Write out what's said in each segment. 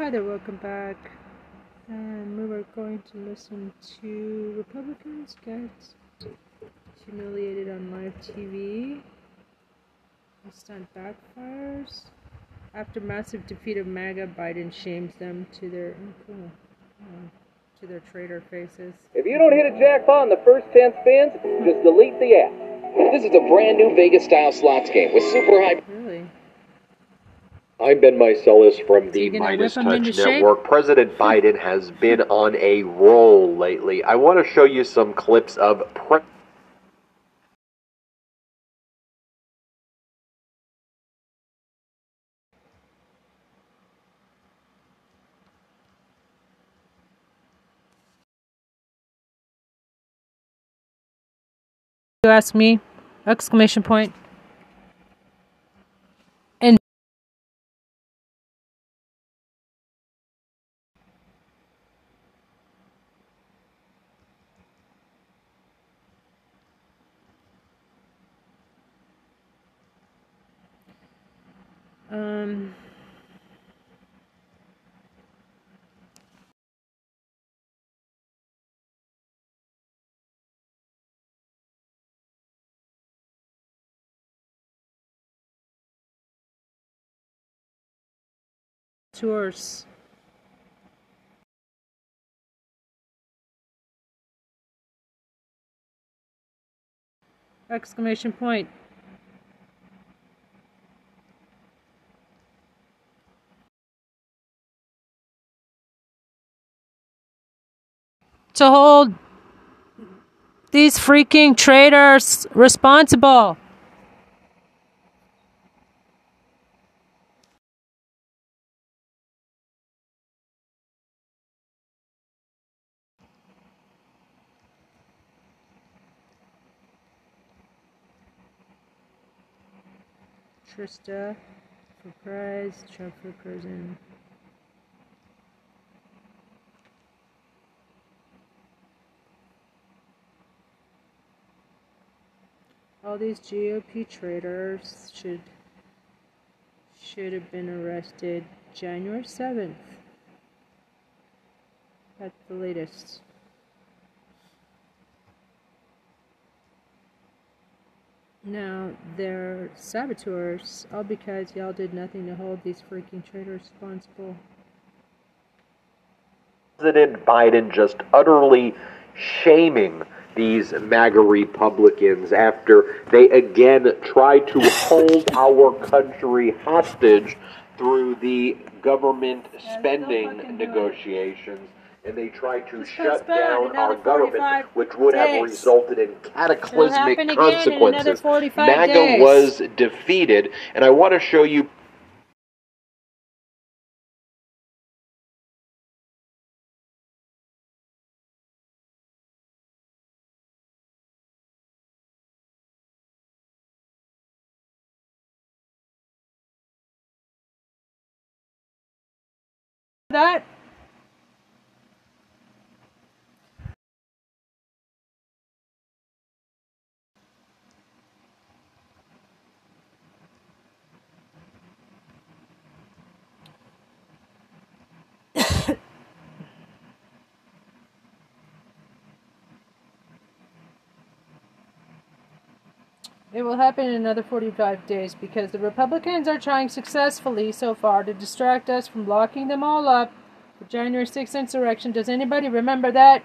Hi there, welcome back. And we were going to listen to Republicans get humiliated on live TV. The stunt backfires. After massive defeat of MAGA, Biden shames them to their oh, uh, to their traitor faces. If you don't hit a jackpot in the first 10 spins, just delete the app. This is a brand new Vegas style slots game with super high. I'm Ben Meiselas from the Meidas whip 'em into Touch shape? Network. President Biden has been on a roll lately. I want to show you some clips of pre- You ask me? Exclamation point. And um tours. Exclamation point. To hold these freaking traitors responsible. Trista for prize, Trump for prison. All these GOP traitors should should have been arrested January 7th at the latest. Now, they're saboteurs, all because y'all did nothing to hold these freaking traitors responsible. President Biden just utterly shaming these MAGA Republicans after they again try to hold our country hostage through the government spending fucking do it. negotiations. And they try to shut down our government, which would have resulted in cataclysmic happen again in consequences. MAGA days. was defeated, and I want to show you That It will happen in another 45 days because the Republicans are trying successfully so far to distract us from locking them all up for January 6th insurrection. Does anybody remember that?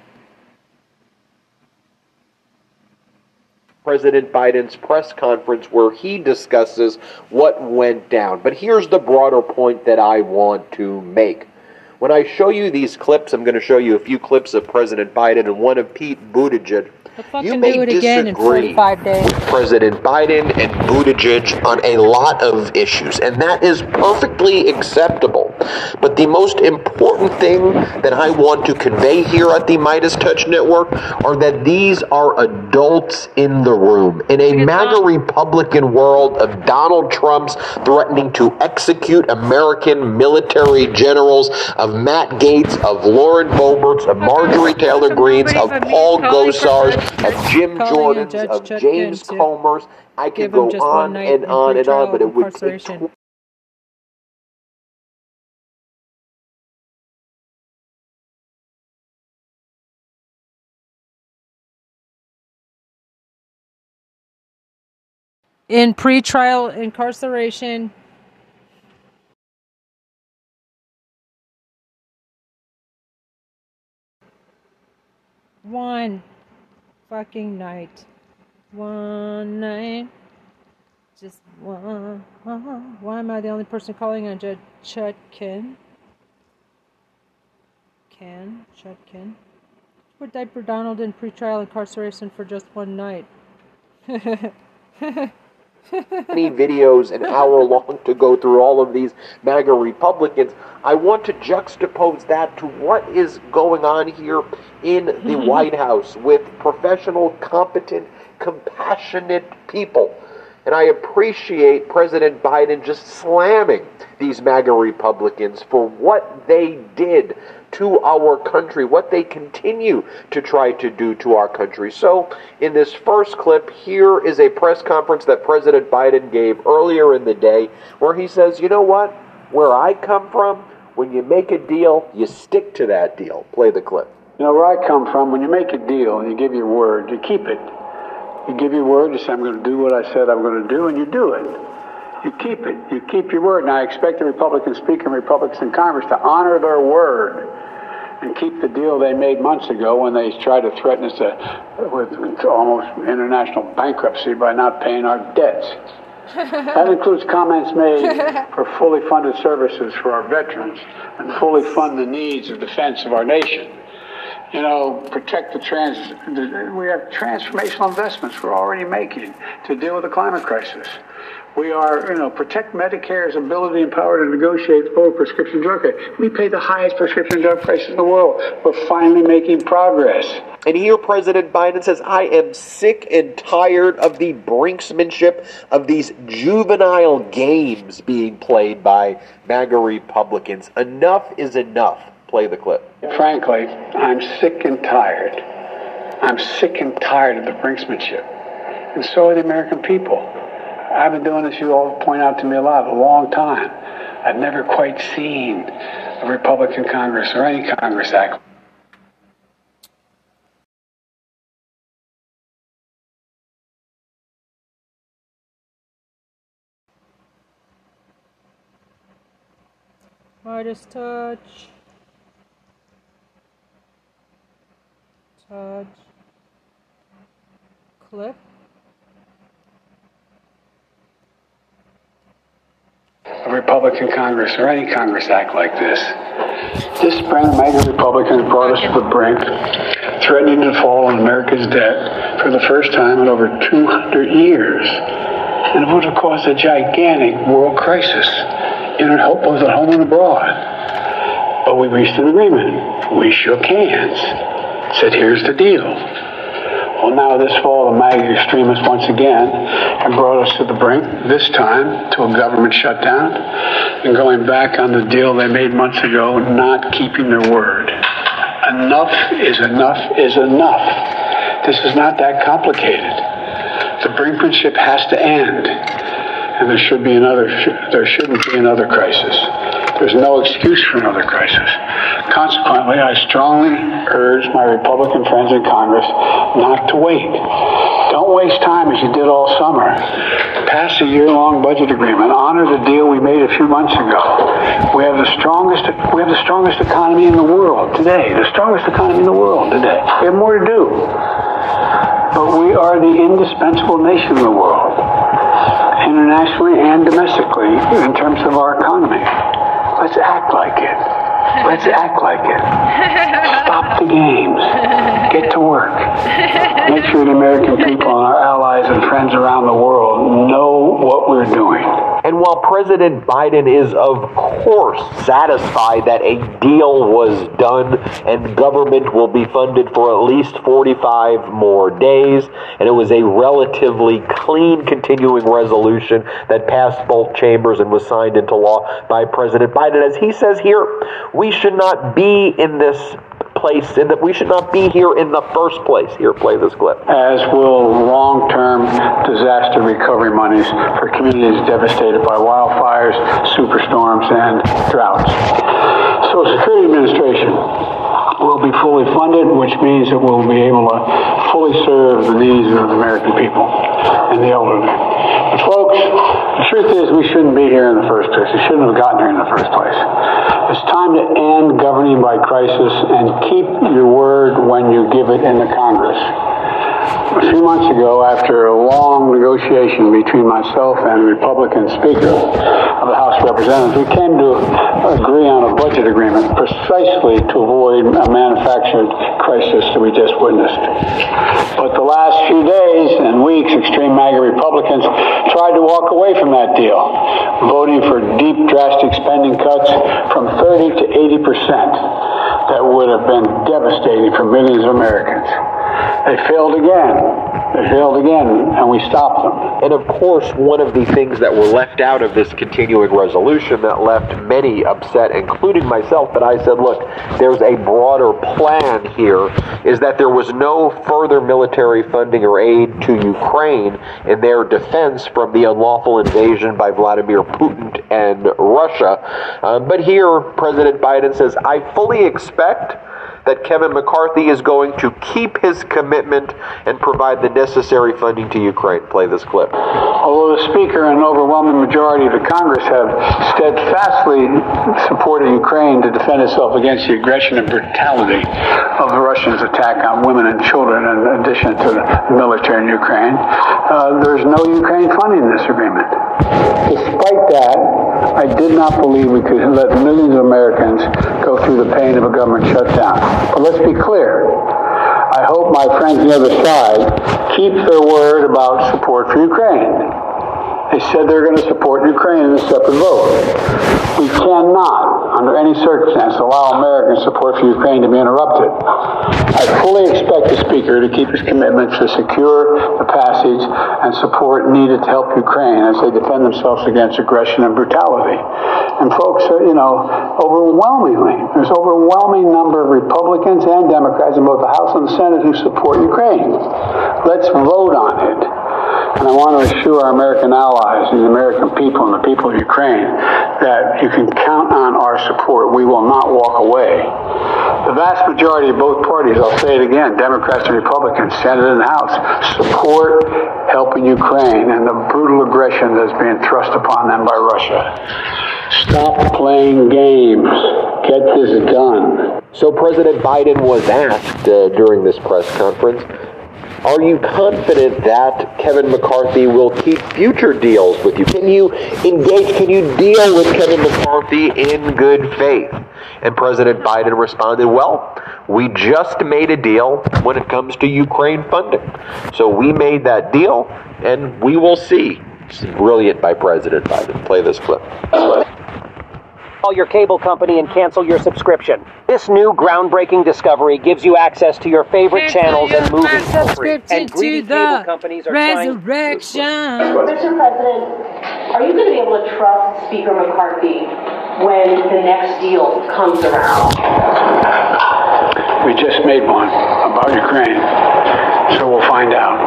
President Biden's press conference where he discusses what went down. But here's the broader point that I want to make. When I show you these clips, I'm going to show you a few clips of President Biden and one of Pete Buttigieg. You may do it again in disagree 45 days. with President Biden and Buttigieg on a lot of issues, and that is perfectly acceptable. But the most important thing that I want to convey here at the Meidas Touch Network are that these are adults in the room. In a MAGA Republican world of Donald Trump's threatening to execute American military generals, of Matt Gaetz, of Lauren Boeberts, of Marjorie Taylor Greenes, of Paul Gosars, of Jim Jordans, of James Comers. I could go on and on and on, but it would take. in pretrial incarceration One fucking night. One night. Just one. Why am I the only person calling on Judge Chutkan? Ken? Chutkan? Put Diaper Donald in pretrial incarceration for just one night. many videos an hour long to go through all of these MAGA Republicans. I want to juxtapose that to what is going on here in the White House with professional, competent, compassionate people. And I appreciate President Biden just slamming these MAGA Republicans for what they did to our country, what they continue to try to do to our country. So, in this first clip, here is a press conference that President Biden gave earlier in the day where he says, you know what? Where I come from, when you make a deal, you stick to that deal. Play the clip. You know, where I come from, when you make a deal and you give your word, you keep it. You give your word, you say, I'm going to do what I said I'm going to do, and you do it. You keep it. You keep your word. And I expect the Republican Speaker and Republicans in Congress to honor their word and keep the deal they made months ago when they tried to threaten us uh, to, with almost international bankruptcy by not paying our debts. that includes comments made for fully funded services for our veterans and fully fund the needs of defense of our nation. You know, protect the trans. We have transformational investments we're already making to deal with the climate crisis. We are, you know, protect Medicare's ability and power to negotiate full prescription drug rates. We pay the highest prescription drug prices in the world. We're finally making progress. And here President Biden says, I am sick and tired of the brinksmanship of these juvenile games being played by MAGA Republicans. Enough is enough. Play the clip. Frankly, I'm sick and tired. I'm sick and tired of the brinksmanship. And so are the American people. I've been doing this, you all point out to me a lot, a long time. I've never quite seen a Republican Congress or any Congress act. Meidas touch. Touch. Clip. a Republican Congress or any Congress act like this. This spring, MAGA Republicans brought us to the brink, threatening to fall on America's debt for the first time in over 200 years. And it would have caused a gigantic world crisis in both at home and abroad. But we reached an agreement. We shook hands. Said, here's the deal. Well, now this fall, the MAGA extremists once again have brought us to the brink, this time to a government shutdown, and going back on the deal they made months ago, not keeping their word. Enough is enough is enough. This is not that complicated. The brinkmanship has to end, and there should be another. There shouldn't be another crisis. There's no excuse for another crisis. Consequently, I strongly urge my Republican friends in Congress not to wait. Don't waste time as you did all summer. Pass a year-long budget agreement. Honor the deal we made a few months ago. We have the strongest we have the strongest economy in the world today. The strongest economy in the world today. We have more to do. But we are the indispensable nation in the world, internationally and domestically, in terms of our economy. Let's act like it. Let's act like it. The games. Get to work. Make sure the American people and our allies and friends around the world know what we're doing. And while President Biden is, of course, satisfied that a deal was done and government will be funded for at least 45 more days, and it was a relatively clean continuing resolution that passed both chambers and was signed into law by President Biden, as he says here, we should not be in this place and that we should not be here in the first place. Here, play this clip. As will long term disaster recovery monies for communities devastated by wildfires, superstorms, and droughts. Social Security Administration will be fully funded, which means that we'll be able to fully serve the needs of the American people and the elderly. Folks, the truth is we shouldn't be here in the first place. We shouldn't have gotten here in the first place. It's time to end governing by crisis and keep your word when you give it in the Congress. A few months ago, after a long negotiation between myself and Republican Speaker of the House of Representatives, we came to agree on a budget agreement precisely to avoid a manufactured crisis that we just witnessed. But the last few days and weeks, extreme MAGA Republicans tried to walk away from that deal, voting for deep, drastic spending cuts from 30 to 80 percent that would have been devastating for millions of Americans. They failed again. They failed again, and we stopped them. And of course, one of the things that were left out of this continuing resolution that left many upset, including myself, but I said, look, there's a broader plan here, is that there was no further military funding or aid to Ukraine in their defense from the unlawful invasion by Vladimir Putin and Russia. Um, but here, President Biden says, I fully expect that Kevin McCarthy is going to keep his commitment and provide the necessary funding to Ukraine. Play this clip. Although the Speaker and an overwhelming majority of the Congress have steadfastly supported Ukraine to defend itself against the aggression and brutality of the Russians' attack on women and children, in addition to the military in Ukraine, uh, there's no Ukraine funding in this agreement. Despite that, I did not believe we could let millions of Americans go through the pain of a government shutdown. But let's be clear. I hope my friends on the other side keep their word about support for Ukraine. They said they're going to support Ukraine in a separate vote. We cannot, under any circumstance, allow American support for Ukraine to be interrupted. I fully expect the Speaker to keep his commitment to secure the passage and support needed to help Ukraine as they defend themselves against aggression and brutality. And folks, uh, you know, overwhelmingly, there's overwhelming number of Republicans and Democrats in both the House and the Senate who support Ukraine. Let's vote on it. And I want to assure our American allies, and the American people, and the people of Ukraine that you can count on our support. We will not walk away. The vast majority of both parties, I'll say it again, Democrats and Republicans, Senate and House, support helping Ukraine and the brutal aggression that's being thrust upon them by Russia. Stop playing games. Get this done. So President Biden was asked uh, during this press conference, are you confident that Kevin McCarthy will keep future deals with you? Can you engage, can you deal with Kevin McCarthy in good faith? And President Biden responded, well, we just made a deal when it comes to Ukraine funding. So we made that deal, and we will see. It's brilliant by President Biden. Play this clip. Call your cable company and cancel your subscription. This new groundbreaking discovery gives you access to your favorite channels and movies for free. And greedy cable companies are trying. resurrection. Mr. President, are you going to be able to trust Speaker McCarthy when the next deal comes around? We just made one about Ukraine, so we'll find out.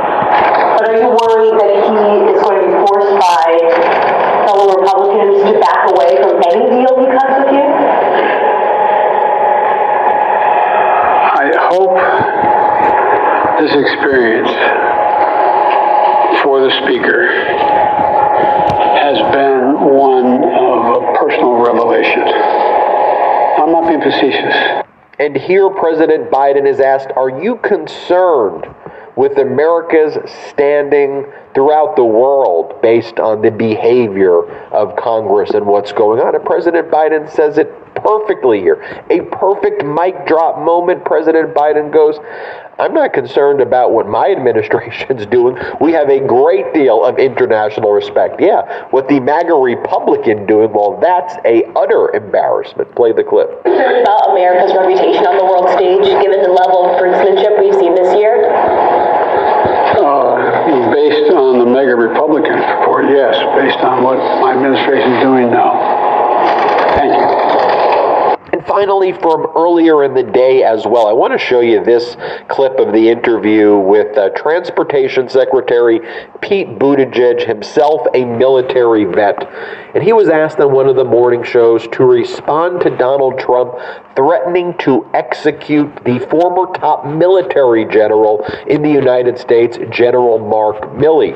But are you worried that he is going to be forced by fellow Republicans to back away from any deal he cuts with you? I hope this experience for the Speaker has been one of personal revelation. I'm not being facetious. And here President Biden is asked, Are you concerned with America's standing throughout the world based on the behavior of Congress and what's going on? And President Biden says it perfectly here. A perfect mic drop moment. President Biden goes, I'm not concerned about what my administration's doing. We have a great deal of international respect. Yeah, what the MAGA Republican doing, well, that's a utter embarrassment. Play the clip. Concerned about America's reputation on the world stage, given the level of brinksmanship we've seen this year? Uh, based on the MAGA Republican report, yes. Based on what my administration is doing, now. Thank you. And finally, from earlier in the day as well, I want to show you this clip of the interview with uh, Transportation Secretary Pete Buttigieg, himself a military vet. And he was asked on one of the morning shows to respond to Donald Trump threatening to execute the former top military general in the United States, General Mark Milley.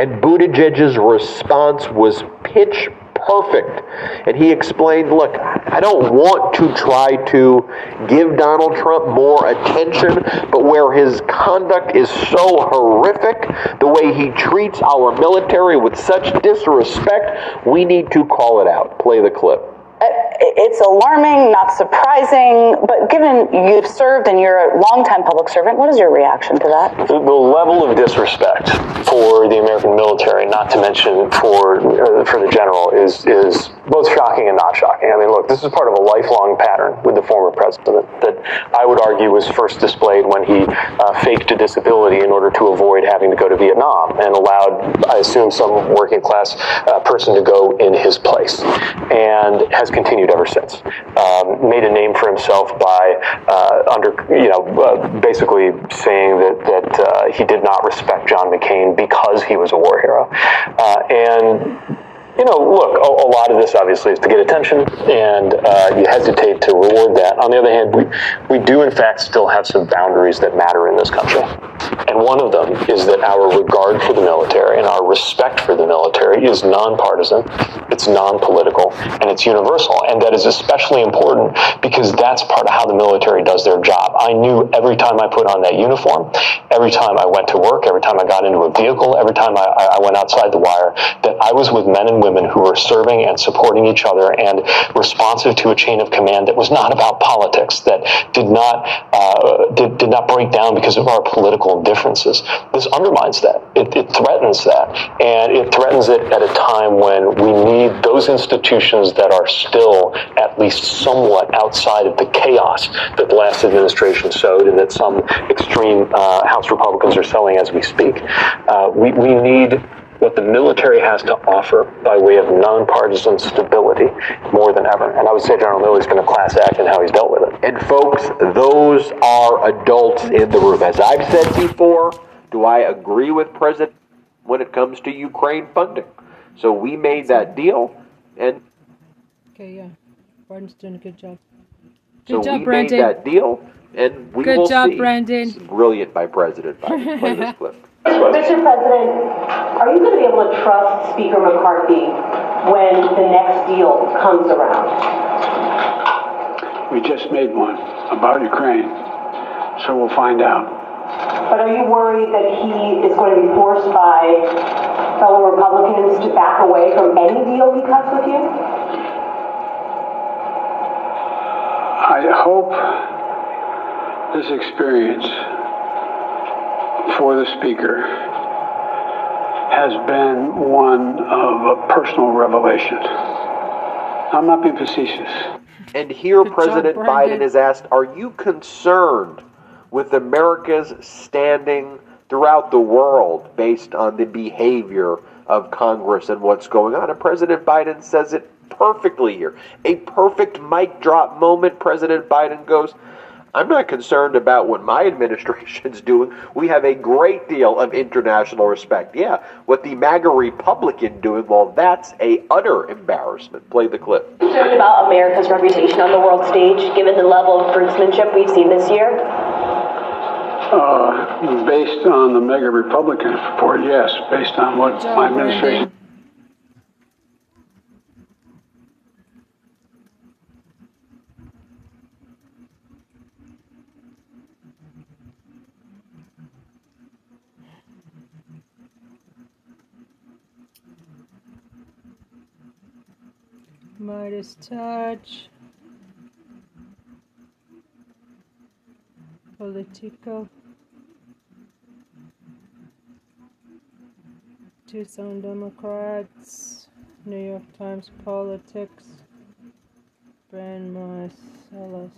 And Buttigieg's response was pitch perfect. And he explained, look, I don't want to try to give Donald Trump more attention, but where his conduct is so horrific, the way he treats our military with such disrespect, we need to call it out. Play the clip it's alarming, not surprising, but given you've served and you're a longtime public servant, what is your reaction to that? The, the level of disrespect for the American military, not to mention for uh, for the general, is is both shocking and not shocking. I mean, look, this is part of a lifelong pattern with the former president that I would argue was first displayed when he uh, faked a disability in order to avoid having to go to Vietnam and allowed, I assume, some working class uh, person to go in his place, and has continued ever since. Um, made a name for himself by uh, under you know uh, basically saying that that uh, he did not respect John McCain because he was a war hero, uh, and you know, look, a, a, lot of this obviously is to get attention, and uh, you hesitate to reward that. On the other hand, we, we do in fact still have some boundaries that matter in this country. And one of them is that our regard for the military and our respect for the military is nonpartisan, it's non political, and it's universal. And that is especially important because that's part of how the military does their job. I knew every time I put on that uniform, every time I went to work, every time I got into a vehicle, every time I, I went outside the wire, that I was with men and women who were serving and supporting each other and responsive to a chain of command that was not about politics, that did not uh, did, did not break down because of our political differences. This undermines that. It, it threatens that, and it threatens it at a time when we need those institutions that are still at least somewhat outside of the chaos that the last administration sowed and that some extreme uh, House Republicans are sowing as we speak. Uh, we, we need what the military has to offer by way of nonpartisan stability more than ever. And I would say General Milley's been a class act in how he's dealt with it. And folks, those are adults in the room. As I've said before, do I agree with President when it comes to Ukraine funding? So we made that deal, and okay, yeah, Barton's doing a good job. Good so job, we Brandon. made that deal, and we good will job, see. Brandon. It's brilliant by President Biden. Play this clip. Mr. President, are you going to be able to trust Speaker McCarthy when the next deal comes around? We just made one about Ukraine, so we'll find out. But are you worried that he is going to be forced by fellow Republicans to back away from any deal he cuts with you? I hope this experience for the Speaker has been one of a personal revelation. I'm not being facetious. And here, Good President job, Biden Brandon. is asked Are you concerned with America's standing throughout the world based on the behavior of Congress and what's going on? And President Biden says it perfectly here. A perfect mic drop moment. President Biden goes, I'm not concerned about what my administration's doing. We have a great deal of international respect. Yeah, what the MAGA Republican doing, well, that's a utter embarrassment. Play the clip. concerned about America's reputation on the world stage, given the level of brinksmanship we've seen this year? Uh, based on the MAGA Republican report, yes. Based on what Good my administration. Meidas touch. Politico. Tucson Democrats. New York Times Politics. Brand Marcellus.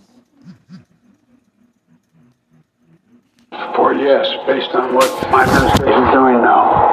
report, yes. Based on what my administration is doing now.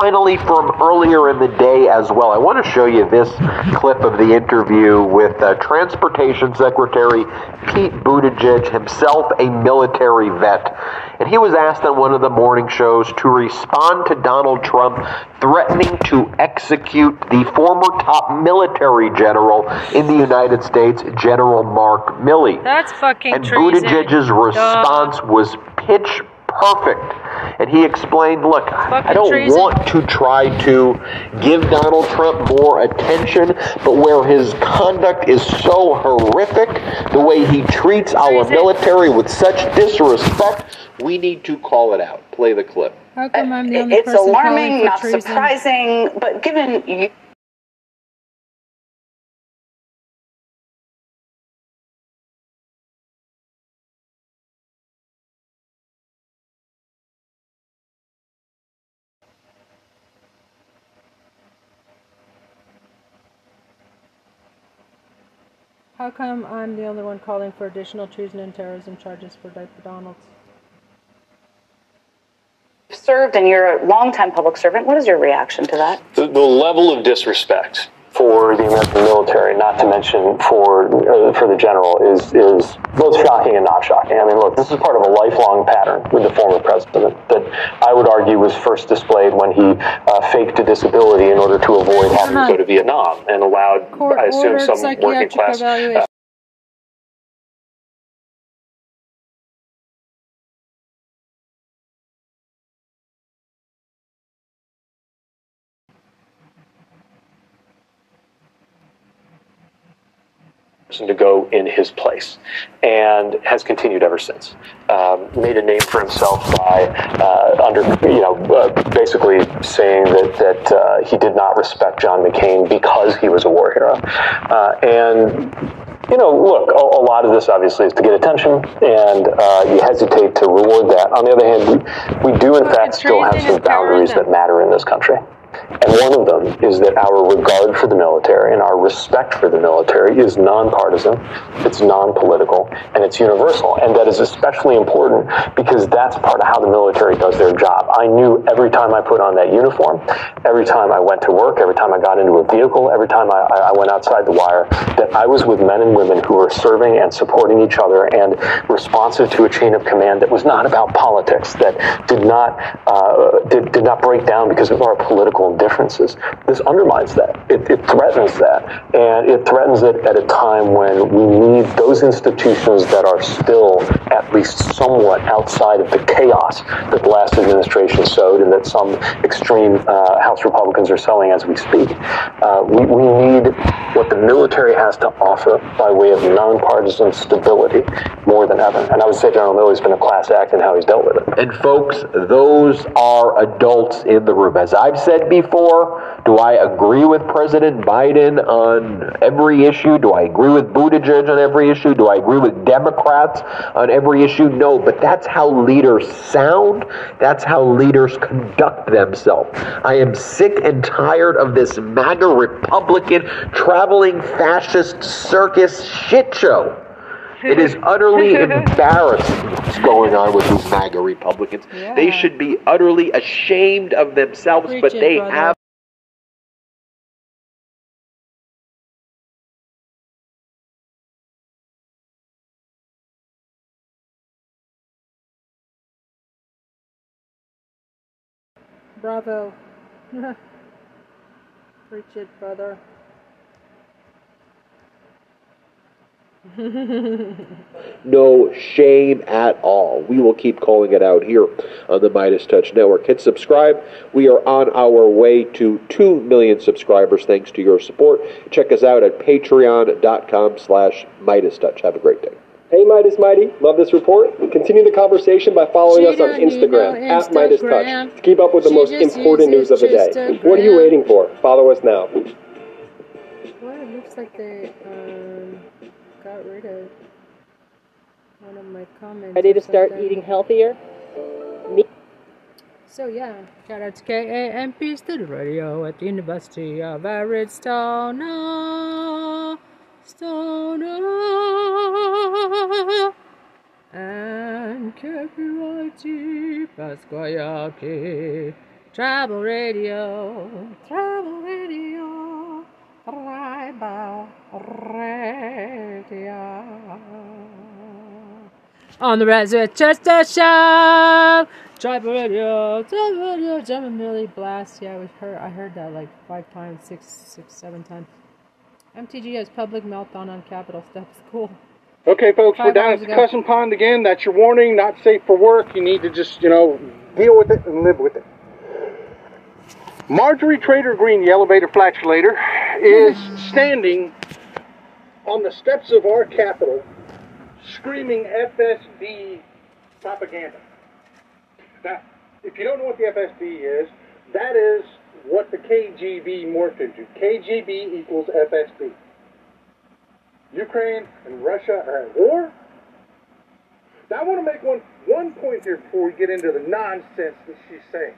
Thank you. And finally, from earlier in the day as well, I want to show you this clip of the interview with uh, Transportation Secretary Pete Buttigieg, himself a military vet. And he was asked on one of the morning shows to respond to Donald Trump threatening to execute the former top military general in the United States, General Mark Milley. That's fucking And treason. Buttigieg's response was pitch perfect. And he explained, look, I don't treason. want to try to give Donald Trump more attention, but where his conduct is so horrific, the way he treats our Treason. military with such disrespect, we need to call it out. Play the clip. How come I'm the only It's person alarming, for not treason? surprising, but given you. How come I'm the only one calling for additional treason and terrorism charges for Diaper Donalds? served and you're a longtime public servant. What is your reaction to that? The, the level of disrespect for the American military, not to mention for uh, for the general, is is both shocking and not shocking. I mean, look, this is part of a lifelong pattern with the former president that I would argue was first displayed when he uh, faked a disability in order to avoid having to go to Vietnam and allowed, Court I assume, some working class. To go in his place and has continued ever since. Um, made a name for himself by uh, under you know uh, basically saying that that uh, he did not respect John McCain because he was a war hero, uh, and you know, look, a, a, lot of this obviously is to get attention, and uh, you hesitate to reward that. On the other hand, we, we do in fact still have some boundaries that matter in this country. And one of them is that our regard for the military and our respect for the military is nonpartisan, it's non political, and it's universal. And that is especially important because that's part of how the military does their job. I knew every time I put on that uniform, every time I went to work, every time I got into a vehicle, every time I, I went outside the wire, that I was with men and women who were serving and supporting each other and responsive to a chain of command that was not about politics, that did not, uh, did, did not break down because of our political differences. This undermines that. It, it, threatens that. And it threatens it at a time when we need those institutions that are still at least somewhat outside of the chaos that the last administration sowed and that some extreme uh, House Republicans are sowing as we speak. Uh, we, we need what the military has to offer by way of nonpartisan stability more than ever. And I would say General Milley's been a class act in how he's dealt with it. And folks, those are adults in the room. As I've said before, do I agree with President Biden on every issue? Do I agree with Buttigieg on every issue? Do I agree with Democrats on every issue? No, but that's how leaders sound. That's how leaders conduct themselves. I am sick and tired of this MAGA Republican traveling fascist circus shit show. It is utterly embarrassing what's going on with these MAGA Republicans. Yeah. They should be utterly ashamed of themselves, Preach but they brother. have. Bravo. Preach it, brother. no shame at all. We will keep calling it out here on the Meidas Touch Network. Hit subscribe. We are on our way to 2 million subscribers thanks to your support. Check us out at patreon.com slash Meidas Touch. Have a great day. Hey Meidas Mighty, love this report. Continue the conversation by following She us on don't Instagram no at Meidas Touch to keep up with the She most important news of the day. Instagram. What are you waiting for? Follow us now. Well, it looks like they um, got rid of one of my comments. Ready to start eating healthier? Me- so yeah, shout out to KAMP Student Radio at the University of Arizona. Stoner oh. and copyrighty Pasquayaki. Travel radio, travel radio, tribal radio. On the Chester Show, tribal radio, tribal radio, German Millie Blast. Yeah, we heard, I heard that like five times, six, six, seven times. MTG has public meltdown on Capitol steps. Cool. Okay, folks, we're down at ago. Cushion Pond again. That's your warning. Not safe for work. You need to just, you know, deal with it and live with it. Marjorie Traitor Green, the elevator flatulator, is standing on the steps of our Capitol screaming FSB propaganda. Now, if you don't know what the FSB is, that is what the KGB morphed into. KGB equals FSB. Ukraine and Russia are at war. Now, I want to make one, one point here before we get into the nonsense that she's saying.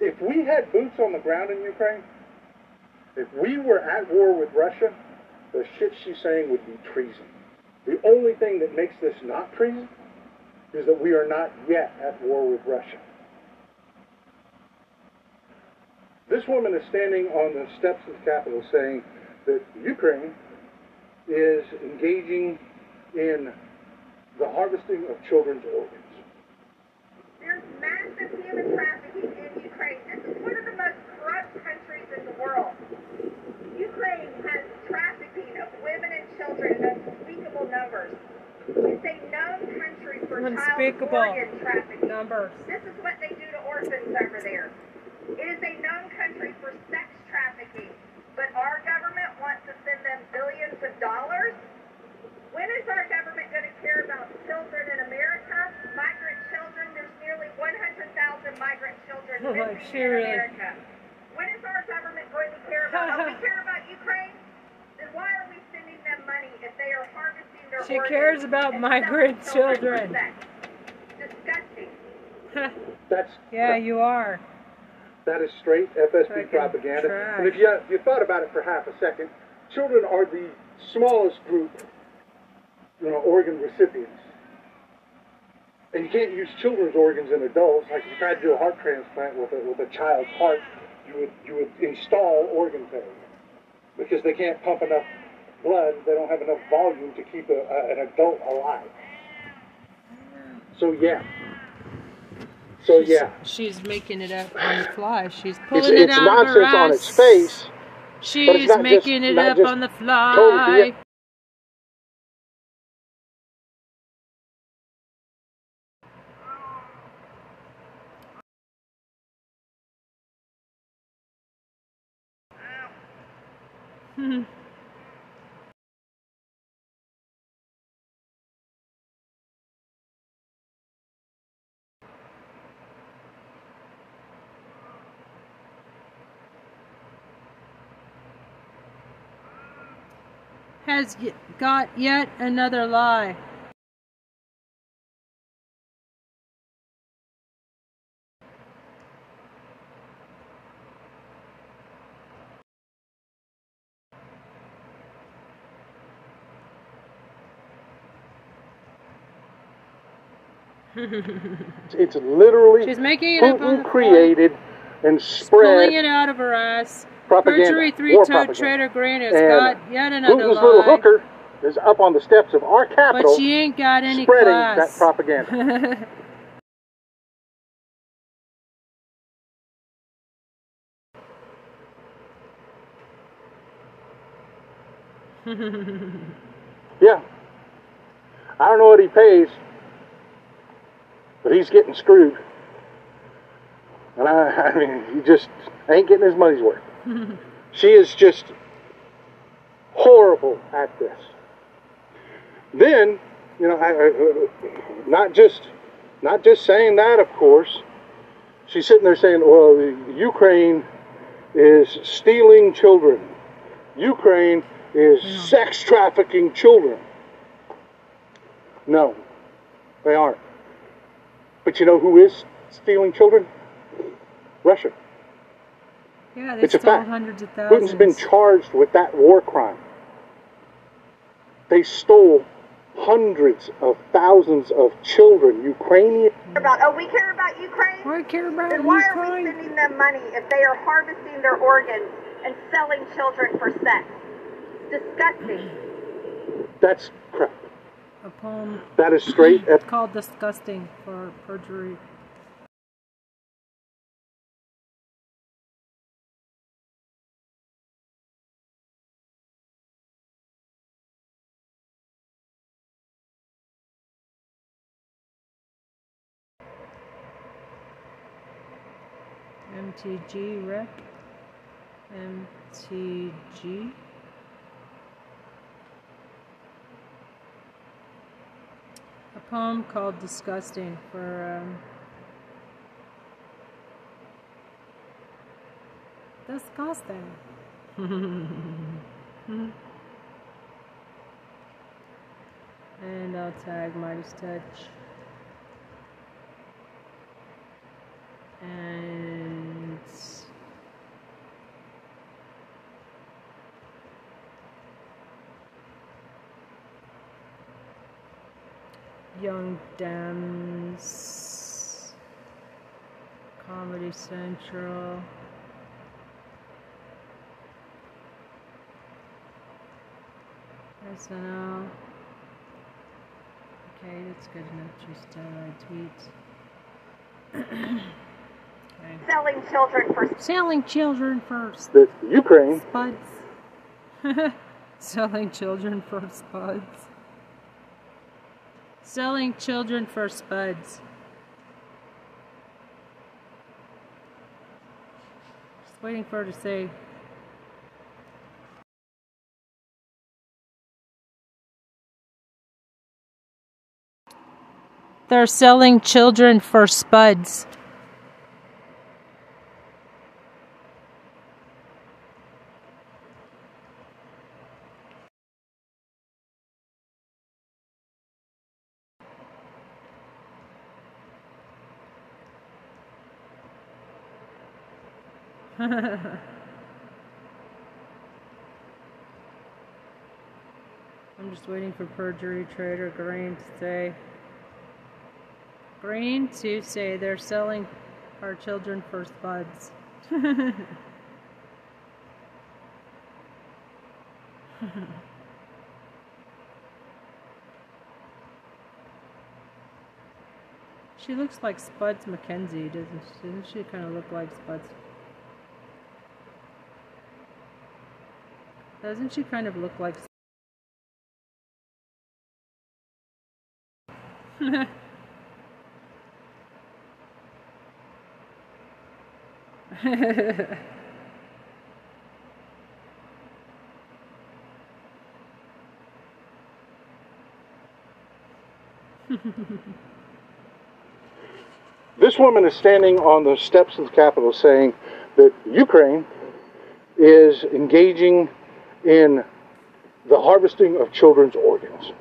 If we had boots on the ground in Ukraine, if we were at war with Russia, the shit she's saying would be treason. The only thing that makes this not treason is that we are not yet at war with Russia. This woman is standing on the steps of the Capitol saying that Ukraine is engaging in the harvesting of children's organs. There's massive human trafficking in Ukraine. This is one of the most corrupt countries in the world. Ukraine has trafficking of women and children in unspeakable numbers. It's a known country for Unspeakable child organ trafficking. numbers. This is what they do to orphans over there. It is a known country for sex trafficking, but our government wants to send them billions of dollars. When is our government going to care about children in America? Migrant children, there's nearly 100,000 migrant children Oh, missing she in really- uh, America. When is our government going to care about? oh, we care about Ukraine. Then why are we sending them money if they are harvesting their own? She cares about migrant selling children. for? Disgusting. That's yeah, you are. That is straight FSB propaganda. trash. And if you, if you thought about it for half a second, children are the smallest group, you know, organ recipients. And you can't use children's organs in adults. Like if you tried to do a heart transplant with a, with a child's heart, you would, you would install organ failure. Because they can't pump enough blood, they don't have enough volume to keep a, a, an adult alive. So yeah. So yeah. She's making it up on the fly. She's pulling It's, it it's out of her nonsense on ass. its face. but it's She's making just, it up just on the totally fly. Has got yet another lie. It's literally She's making it up on Putin fly. created and Pulling it out of her ass. Propaganda. Perjury three-toed. Traitor Green has And got yet another Putin's little hooker is up on the steps of our capital. But she ain't got any spreading class. that propaganda. yeah. I don't know what he pays, but he's getting screwed. And I, I mean, he just ain't getting his money's worth. She is just horrible at this. Then, you know, I, I, not just not just saying that, of course. She's sitting there saying, "Well, Ukraine is stealing children. Ukraine is sex trafficking children." No, they aren't. But you know who is stealing children? Russia. Yeah, they It's a stole fact. hundreds of thousands. Putin's been charged with that war crime. They stole hundreds of thousands of children, Ukrainian. About, oh, we care about Ukraine? We care about Then why are we sending them money if they are harvesting their organs and selling children for sex? Disgusting. That's crap. A poem That is straight F- called Disgusting for perjury. MTG rep. MTG. A poem called Disgusting for um, Disgusting. and I'll tag Meidas Touch. Young Dems, Comedy Central. SNL. Okay, that's good enough. Just uh, tweets. okay. Selling children for Selling children first. The Ukraine Spuds. Selling children for spuds. Selling children for spuds. Just waiting for her to say. They're selling children for spuds. I'm just waiting for perjury traitor Green to say. Green to say they're selling our children for spuds. she looks like Spuds MacKenzie, doesn't she? Doesn't she kind of look like Spuds? Doesn't she kind of look like This woman is standing on the steps of the Capitol saying that Ukraine is engaging in the harvesting of children's organs.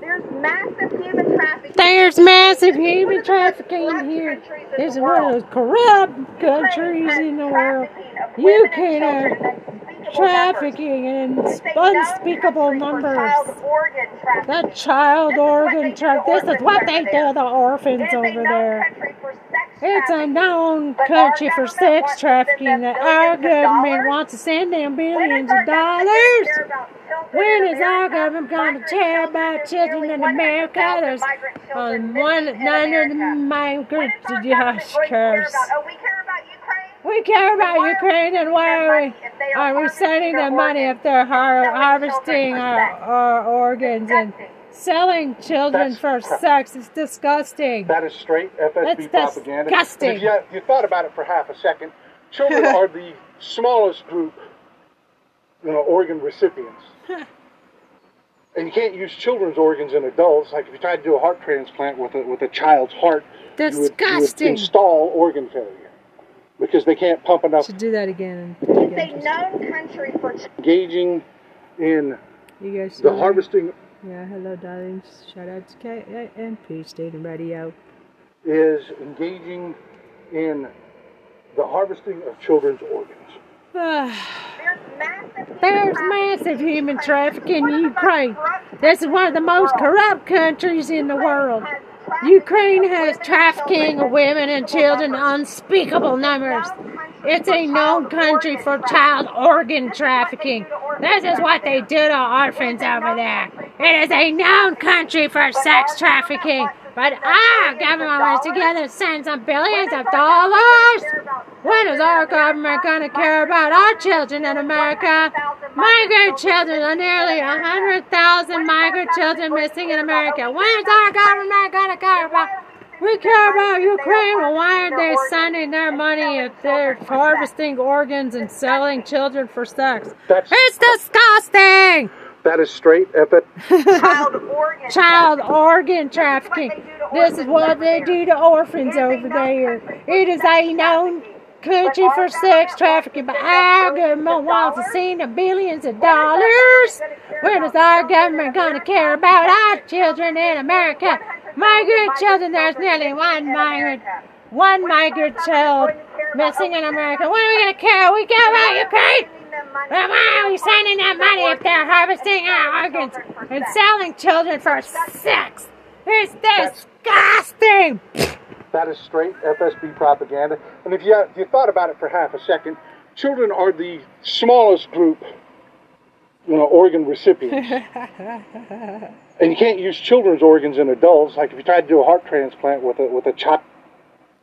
There's massive human trafficking. There's massive human trafficking here. This is one of those corrupt countries in the world. You can have trafficking in unspeakable numbers. That child organ trafficking. This is what they do to the orphans over there. It's a known country for sex trafficking that our government wants to send them billions of dollars. When is our government going to care about children in America? There's uh, one, none of the cares. We care about Ukraine and why are we, are we sending them money if they're har- harvesting our, our organs and selling children That's- for sex? It's disgusting. That is straight FSB That's propaganda. disgusting. And If you, if you thought about it for half a second, children are the smallest group, you know, organ recipients. and you can't use children's organs in adults. Like if you tried to do a heart transplant with a with a child's heart, you would, you would Disgusting. install organ failure because they can't pump enough. Should do that again. It's a known country for Engaging in You guys. the harvesting Yeah, hello, darlings. Shout out to KMP State and Radio. is engaging in the harvesting of children's organs. There's massive human trafficking in Ukraine. This is one of the most corrupt countries in the world. Ukraine has trafficking of women and children in unspeakable numbers. It's a known country for child organ trafficking. This is what they do to orphans over there. It is a known country for sex trafficking. But our government wants together send some billions of dollars. When is our government going to care about our children in America? Migrant children are nearly 100,000 migrant children missing in America. When is our government going to care about? We care about Ukraine. Well, why are they sending their money if they're harvesting organs and selling children for sex? That's- it's disgusting. That is straight epic. Child organ. Child organ trafficking. This is what they do to orphans over there. It is a known country for sex trafficking, but our government wants to see the billions of dollars. When is our government going to care about our children in America? Migrant children, there's nearly one migrant, one migrant child missing in America. When are we going to care? We care about Ukraine. Why are we sending them money if they're harvesting our organs and selling children for sex? It's disgusting. That is straight FSB propaganda. And if you, if you thought about it for half a second, children are the smallest group, you know, organ recipients. and you can't use children's organs in adults. Like if you tried to do a heart transplant with a with a chopped